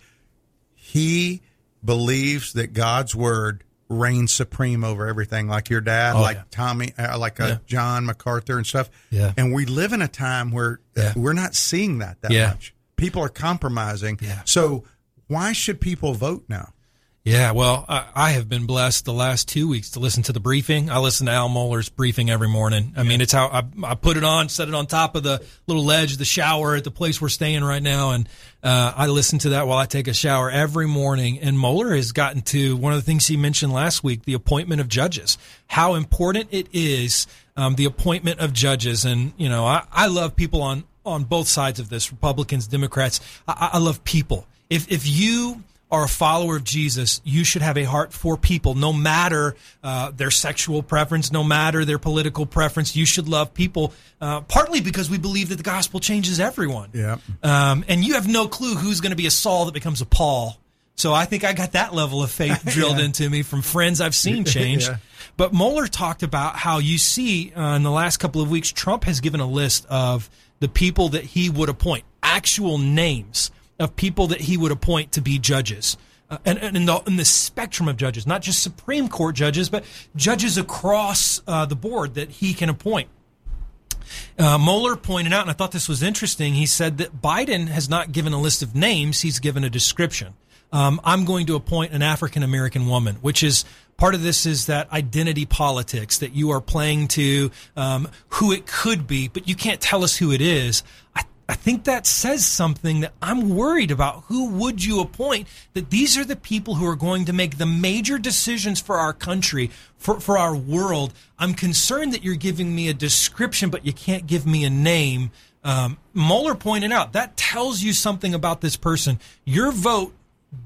he believes that God's word reigns supreme over everything like your dad Oh, like yeah. Tommy uh, like uh, Yeah. John MacArthur and stuff. Yeah. And we live in a time where uh, we're not seeing that that much. People are compromising. Yeah. So why should people vote now? Yeah, well, I, I have been blessed the last two weeks to listen to the briefing. I listen to Al Mohler's briefing every morning. I mean, it's how I, I put it on, set it on top of the little ledge, the shower at the place we're staying right now, and uh, I listen to that while I take a shower every morning. And Mohler has gotten to one of the things he mentioned last week: the appointment of judges. How important it is um, the appointment of judges, and you know, I, I love people on on both sides of this, Republicans, Democrats. I, I love people. If if you are a follower of Jesus, you should have a heart for people, no matter uh, their sexual preference, no matter their political preference. You should love people, uh, partly because we believe that the gospel changes everyone. Yeah. Um, and you have no clue who's going to be a Saul that becomes a Paul. So I think I got that level of faith drilled into me from friends I've seen change. Yeah. But Mohler talked about how you see uh, in the last couple of weeks, Trump has given a list of the people that he would appoint, actual names of people that he would appoint to be judges. Uh, and, and in, the, in the spectrum of judges, not just Supreme Court judges, but judges across uh, the board that he can appoint. Uh, Mohler pointed out, and I thought this was interesting. He said that Biden has not given a list of names; he's given a description. Um, I'm going to appoint an African American woman, which is part of this is that identity politics that you are playing to um, who it could be, but you can't tell us who it is. I, I think that says something that I'm worried about. Who would you appoint? That these are the people who are going to make the major decisions for our country, for, for our world. I'm concerned that you're giving me a description, but you can't give me a name. Um, Mohler pointed out that tells you something about this person. Your vote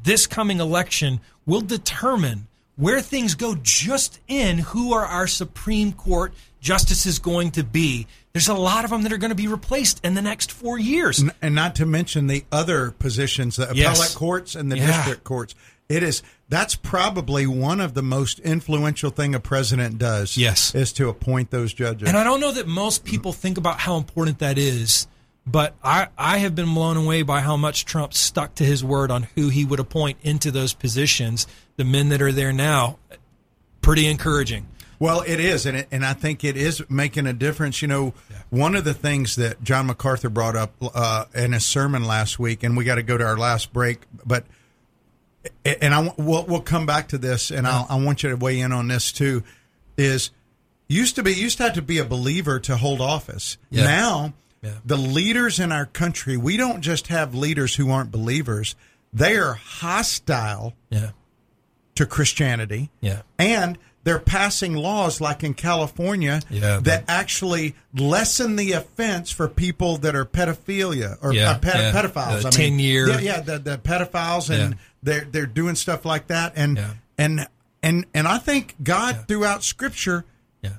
this coming election will determine where things go just in who are our Supreme Court justices going to be. There's a lot of them that are going to be replaced in the next four years. And not to mention the other positions, the Yes. appellate courts and the Yeah. district courts. It is that's probably one of the most influential thing a president does. Yes. is to appoint those judges. And I don't know that most people think about how important that is, but I, I have been blown away by how much Trump stuck to his word on who he would appoint into those positions. The men that are there now, pretty encouraging. Well, it is, and it, and I think it is making a difference. You know, one of the things that John MacArthur brought up uh, in his sermon last week, and we got to go to our last break, but and I we'll, we'll come back to this, and I'll, I want you to weigh in on this too. Is used to be used to have to be a believer to hold office. Yeah. Now, Yeah. the leaders in our country, we don't just have leaders who aren't believers; they are hostile Yeah. To Christianity. Yeah. And they're passing laws like in California Yeah, that actually lessen the offense for people that are pedophilia or Yeah, uh, ped- yeah. pedophiles. The I 10 mean, year- Yeah, yeah, the, the pedophiles and they're they're doing stuff like that and and and and I think God throughout scripture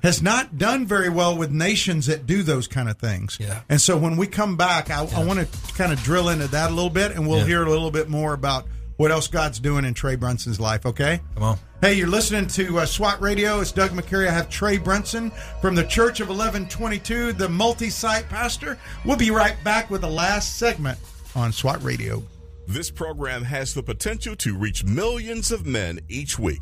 has not done very well with nations that do those kind of things. Yeah. And so when we come back, I, I want to kind of drill into that a little bit, and we'll hear a little bit more about what else God's doing in Trey Brunson's life. Okay. Come on. Hey, you're listening to uh, SWAT Radio. It's Doug McCary. I have Trey Brunson from the Church of 1122, the multi site pastor. We'll be right back with the last segment on SWAT Radio. This program has the potential to reach millions of men each week.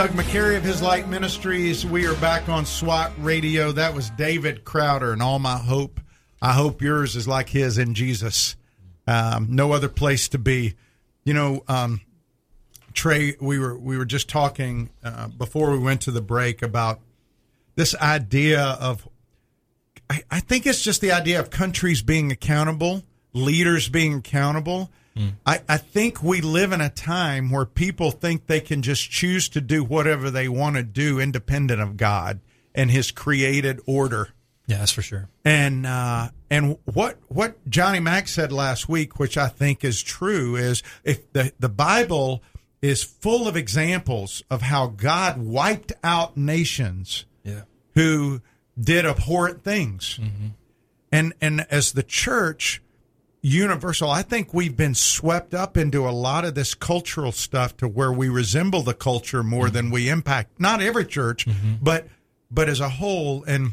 Doug McCary of His Light Ministries. We are back on SWAT Radio. That was David Crowder, and all my hope. I hope yours is like his in Jesus. Um, no other place to be. You know, um, Trey, we were we were just talking uh, before we went to the break about this idea of. I, I think it's just the idea of countries being accountable, leaders being accountable. I, I think we live in a time where people think they can just choose to do whatever they want to do independent of God and His created order. Yeah, that's for sure. And uh, and what what Johnny Mack said last week, which I think is true, is if the the Bible is full of examples of how God wiped out nations Yeah. who did abhorrent things. And and as the church universal, I think we've been swept up into a lot of this cultural stuff to where we resemble the culture more than we impact. Not every church, mm-hmm. but but as a whole and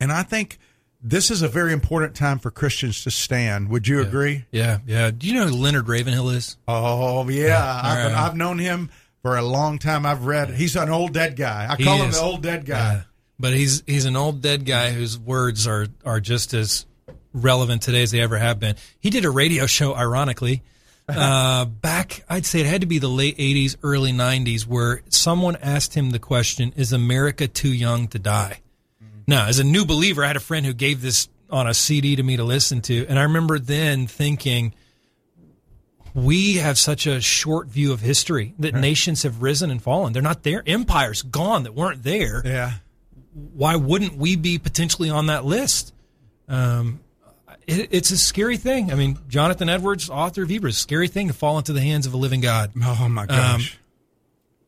and I think this is a very important time for Christians to stand. Would you agree? Yeah, yeah. Do you know who Leonard Ravenhill is? Oh yeah, I've, right. I've known him for a long time. I've read. He's an old dead guy. I He call him is. the old dead guy. Yeah. But he's he's an old dead guy whose words are are just as relevant today as they ever have been. He did a radio show, ironically, uh, back I'd say it had to be the late '80s, early '90s, where someone asked him the question: "Is America too young to die?" Now, as a new believer, I had a friend who gave this on a CD to me to listen to, and I remember then thinking. We have such a short view of history that nations have risen and fallen. They're not there. Empires gone that weren't there Yeah. why wouldn't we be potentially on that list? Um, it, it's a scary thing. I mean, Jonathan Edwards, author of Hebrews, scary thing to fall into the hands of a living God. Oh my gosh.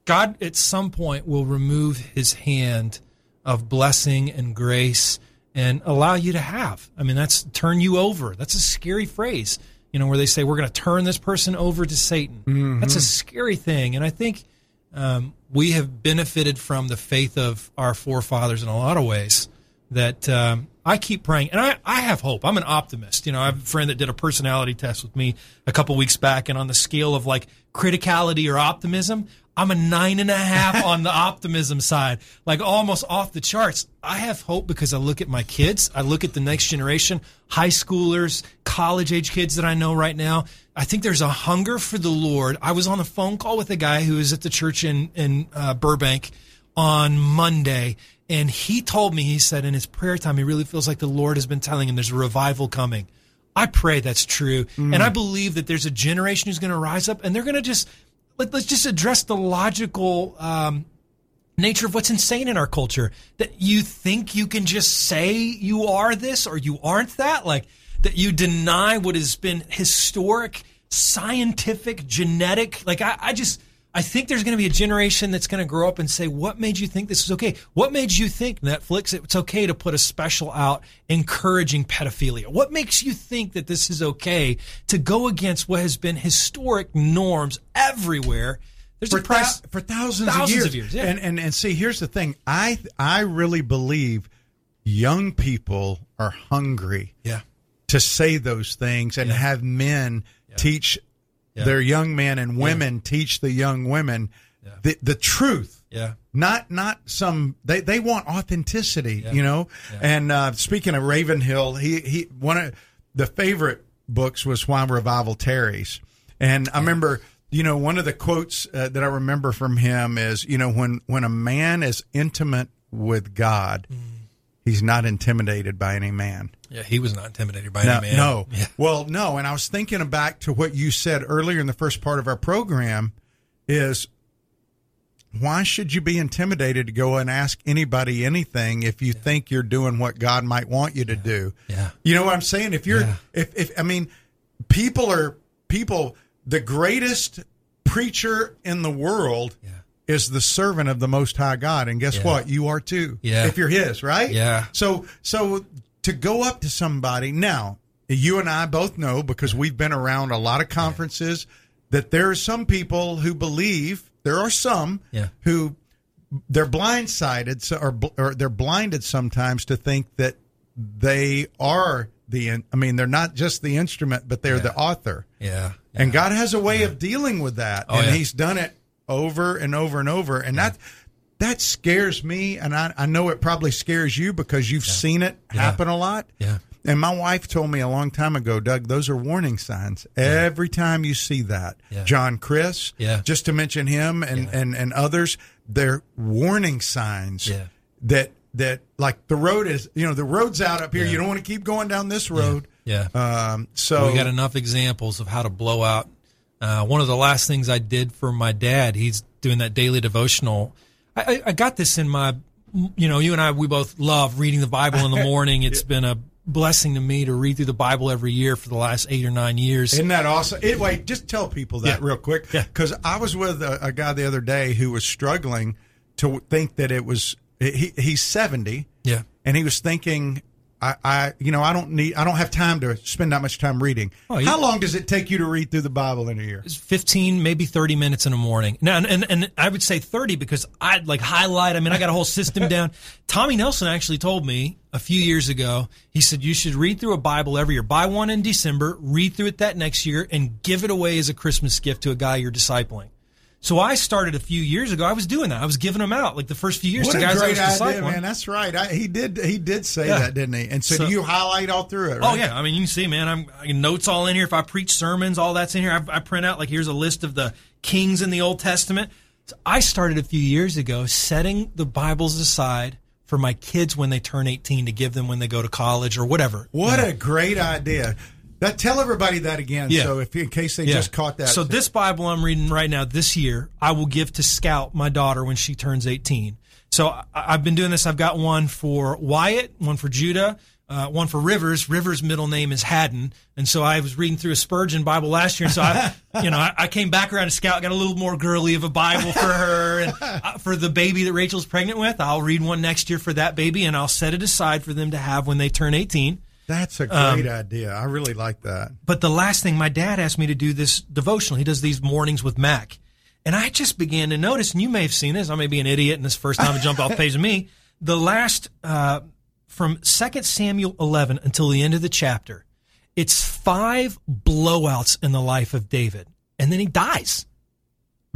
God, at some point, will remove His hand of blessing and grace and allow you to have. I mean, that's turn you over. That's a scary phrase. You know, where they say we're going to turn this person over to Satan. That's a scary thing, and I think um, we have benefited from the faith of our forefathers in a lot of ways. that um, I keep praying, and I, I have hope. I'm an optimist. You know, I have a friend that did a personality test with me a couple weeks back, and on the scale of like criticality or optimism, I'm a nine and a half on the optimism side, like almost off the charts. I have hope because I look at my kids. I look at the next generation, high schoolers, college age kids that I know right now. I think there's a hunger for the Lord. I was on a phone call with a guy who is at the church in, in uh, Burbank on Monday. And he told me, he said in his prayer time, he really feels like the Lord has been telling him there's a revival coming. I pray that's true. And I believe that there's a generation who's going to rise up and they're going to just, let, us just address the logical um, nature of what's insane in our culture. That you think you can just say you are this or you aren't that. Like that you deny what has been historic, scientific, genetic. Like I, I just, I think there's going to be a generation that's going to grow up and say, "What made you think this is okay? What made you think Netflix it's okay to put a special out encouraging pedophilia? What makes you think that this is okay to go against what has been historic norms everywhere?" There's for, a price thou- for thousands, thousands of years. of years, yeah. And, and and see, here's the thing. I I really believe young people are hungry yeah, to say those things and Yeah. have men teach Yeah. their young men and women teach the young women the the truth. yeah, Not not some they, they want authenticity, Yeah. you know. Yeah. And uh, speaking of Ravenhill, he he one of the favorite books was Why Revival Tarries, and I remember you know one of the quotes uh, that I remember from him is you know when when a man is intimate with God, Mm. He's not intimidated by any man. yeah. He was not intimidated by No, any man. no. Yeah. Well, no. And I was thinking back to what you said earlier in the first part of our program is why should you be intimidated to go and ask anybody anything if you think you're doing what God might want you to do? Yeah. You know what I'm saying? If you're, Yeah. if, if, I mean, people are, people, the greatest preacher in the world Yeah. Is the servant of the Most High God. And guess Yeah. what? You are too. Yeah. If you're His, right? Yeah. So, so to go up to somebody now, you and I both know because we've been around a lot of conferences that there are some people who believe there are some Yeah. who they're blindsided or, or they're blinded sometimes to think that they are the I mean they're not just the instrument but they're the author. Yeah. And God has a way of dealing with that, Oh, and yeah. He's done it over and over and over, and that that scares me, and I, I know it probably scares you because you've seen it happen a lot. Yeah. And my wife told me a long time ago, Doug, those are warning signs. Every time you see that, Yeah. John Crist, Yeah. just to mention him and, Yeah. and, and others, they're warning signs Yeah. that that like the road is you know the road's out up here. Yeah. You don't want to keep going down this road. Yeah. Um, so we got enough examples of how to blow out. Uh, one of the last things I did for my dad, he's doing that daily devotional. I, I, I got this in my, you know, you and I, we both love reading the Bible in the morning. It's been a blessing to me to read through the Bible every year for the last eight or nine years. Isn't that awesome? It, wait, just tell people that Yeah. real quick. Yeah. Because I was with a, a guy the other day who was struggling to think that it was, he, he's 70 yeah. and he was thinking, I, I, you know, I don't need, I don't have time to spend that much time reading. Oh, How long does it take you to read through the Bible in a year? 15 maybe 30 minutes in the morning now and, and, and i would say 30 because i'd like highlight i mean i got a whole system down tommy nelson actually told me a few years ago he said you should read through a bible every year buy one in december read through it that next year and give it away as a christmas gift to a guy you're discipling so i started a few years ago i was doing that i was giving them out like the first few years What to a guys great idea, man! That's right. I, he did. He did say Yeah. that, didn't he? And so, So- do you highlight all through it? Oh yeah, I mean you can see, man. I'm I, notes all in here. If I preach sermons, all that's in here. I, I print out like here's a list of the kings in the Old Testament. So I started a few years ago setting the Bibles aside for my kids when they turn 18 to give them when they go to college or whatever. What You know? a great idea! That tell everybody that again. Yeah. So if in case they Yeah. just caught that. So this Bible I'm reading right now this year, I will give to Scout, my daughter, when she turns 18. So I, I've been doing this. I've got one for Wyatt, one for Judah, uh, one for Rivers. Rivers' middle name is Haddon, and so I was reading through a Spurgeon Bible last year, and so I, you know, I, I came back around to Scout, got a little more girly of a Bible for her, and uh, for the baby that Rachel's pregnant with, I'll read one next year for that baby, and I'll set it aside for them to have when they turn 18. That's a great Um, idea. I really like that. But the last thing, my dad asked me to do this devotional. He does these mornings with Mac. And I just began to notice, and you may have seen this, I may be an idiot, and this first time to jump off page of me. The last uh, from 2 Samuel 11 until the end of the chapter, it's five blowouts in the life of David, and then he dies.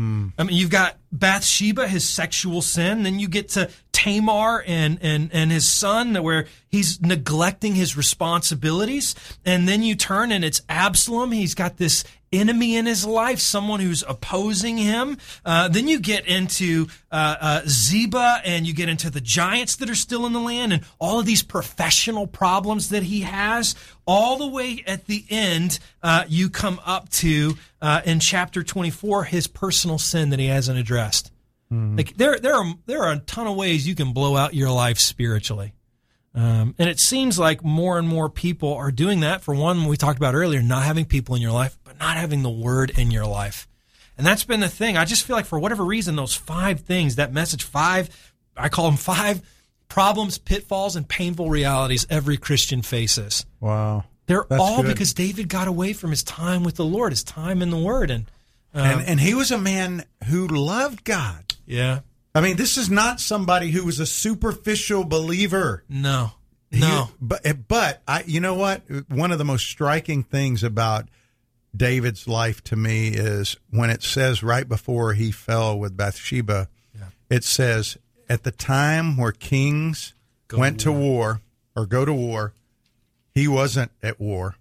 Hmm. I mean, you've got Bathsheba, his sexual sin. Then you get to Tamar and and and his son, where he's neglecting his responsibilities. And then you turn and it's Absalom. He's got this enemy in his life, someone who's opposing him. Uh, then you get into uh, uh, Zeba, and you get into the giants that are still in the land, and all of these professional problems that he has. All the way at the end, uh, you come up to uh, in chapter twenty four his personal sin that he hasn't addressed. Like there, there are there are a ton of ways you can blow out your life spiritually. Um, and it seems like more and more people are doing that. For one, we talked about earlier, not having people in your life, but not having the word in your life. And that's been the thing. I just feel like for whatever reason, those five things, that message, five, I call them five problems, pitfalls, and painful realities every Christian faces. Wow. They're That's all good. because David got away from his time with the Lord, his time in the Word. And, um, and and he was a man who loved God. yeah, I mean, this is not somebody who was a superficial believer. no, He- no. but eh, but I, you know what? One of the most striking things about David's life to me is when it says right before he fell with Bathsheba, it says at the time where kings went to war or go to war, he wasn't at war.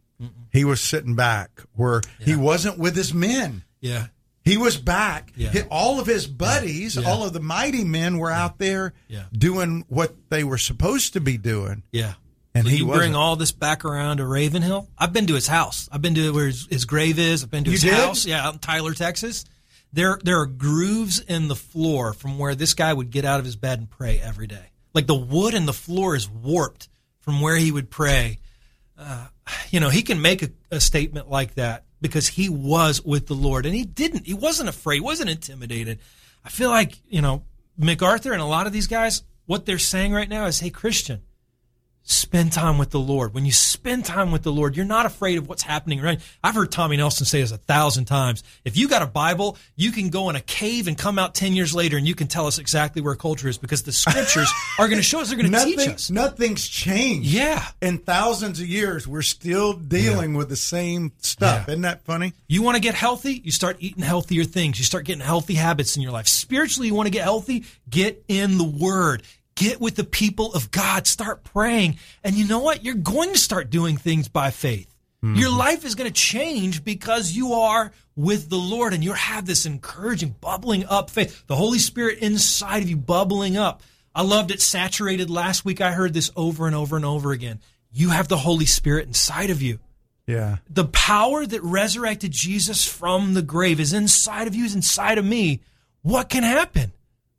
He was sitting back where he wasn't with his men. Yeah, He was back. Yeah. All of his buddies, Yeah. all of the mighty men were out there doing what they were supposed to be doing. yeah. And So he you wasn't. bring all this back around to Ravenhill. I've been to his house. I've been to where his, his grave is. I've been to You his did? house. Yeah, out in Tyler, Texas. There, there are grooves in the floor from where this guy would get out of his bed and pray every day. Like the wood in the floor is warped from where he would pray. Uh, you know, he can make a, a statement like that because he was with the Lord and he didn't. He wasn't afraid. He wasn't intimidated. I feel like you know MacArthur and a lot of these guys. What they're saying right now is, "Hey, Christian, spend time with the Lord. When you spend time with the Lord, you're not afraid of what's happening around. you. I've heard Tommy Nelson say this a thousand times. If you got a Bible, you can go in a cave and come out 10 years later and you can tell us exactly where culture is because the scriptures are going to show us, they're going to teach us. nothing's changed. Yeah. In thousands of years, we're still dealing with the same stuff. Yeah. Isn't that funny? You want to get healthy? You start eating healthier things. You start getting healthy habits in your life. Spiritually, you want to get healthy? Get in the Word. Get with the people of God. Start praying. And you know what? You're going to start doing things by faith. Your mm-hmm. life is going to change because you are with the Lord and you have this encouraging, bubbling up faith. The Holy Spirit inside of you bubbling up. I loved it saturated last week. I heard this over and over and over again. You have the Holy Spirit inside of you Yeah. the power that resurrected Jesus from the grave is inside of you, is inside of me. What can happen?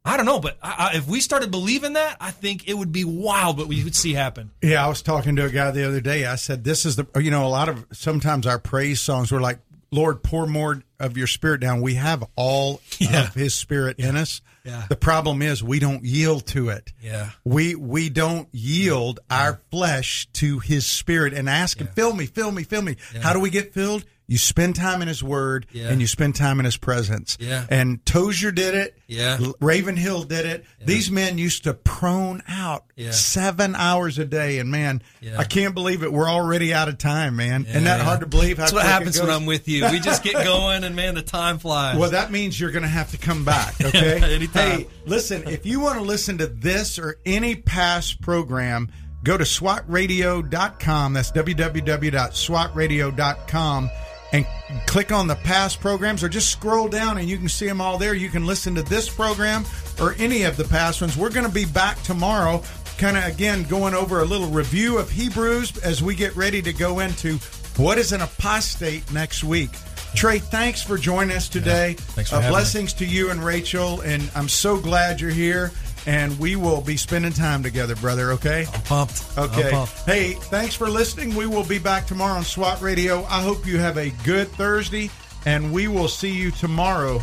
I don't know, but I, I, if we started believing that, I think it would be wild what we would see happen. Yeah, I was talking to a guy the other day. I said, "This is the you know a lot of sometimes our praise songs were like, Lord, pour more of your Spirit down." We have all Yeah. of His Spirit in us. Yeah. The problem is we don't yield to it. Yeah. We we don't yield our flesh to His Spirit and ask Him, "Fill me, fill me, fill me." How do we get filled? You spend time in His Word Yeah. and you spend time in His presence. Yeah. And Tozer did it. Yeah. Ravenhill did it. These men used to prone out Yeah. seven hours a day, and man, Yeah. I can't believe it. We're already out of time, man. Isn't that hard to believe? How That's what happens when? I'm with you. We just get going, and man, the time flies. Well, that means you're going to have to come back, okay? Anytime. Hey, listen, if you want to listen to this or any past program, go to swatradio.com. That's www.swatradio.com and click on the past programs or just scroll down and you can see them all there. You can listen to this program or any of the past ones. We're going to be back tomorrow, kind of again going over a little review of Hebrews as we get ready to go into what is an apostate next week. Trey, thanks for joining us today. Thanks for Uh, having me. blessings to you and Rachel, and I'm so glad you're here. And we will be spending time together, brother. Okay. I'm pumped. Okay. I'm pumped. Hey, thanks for listening. We will be back tomorrow on SWAT Radio. I hope you have a good Thursday, and we will see you tomorrow.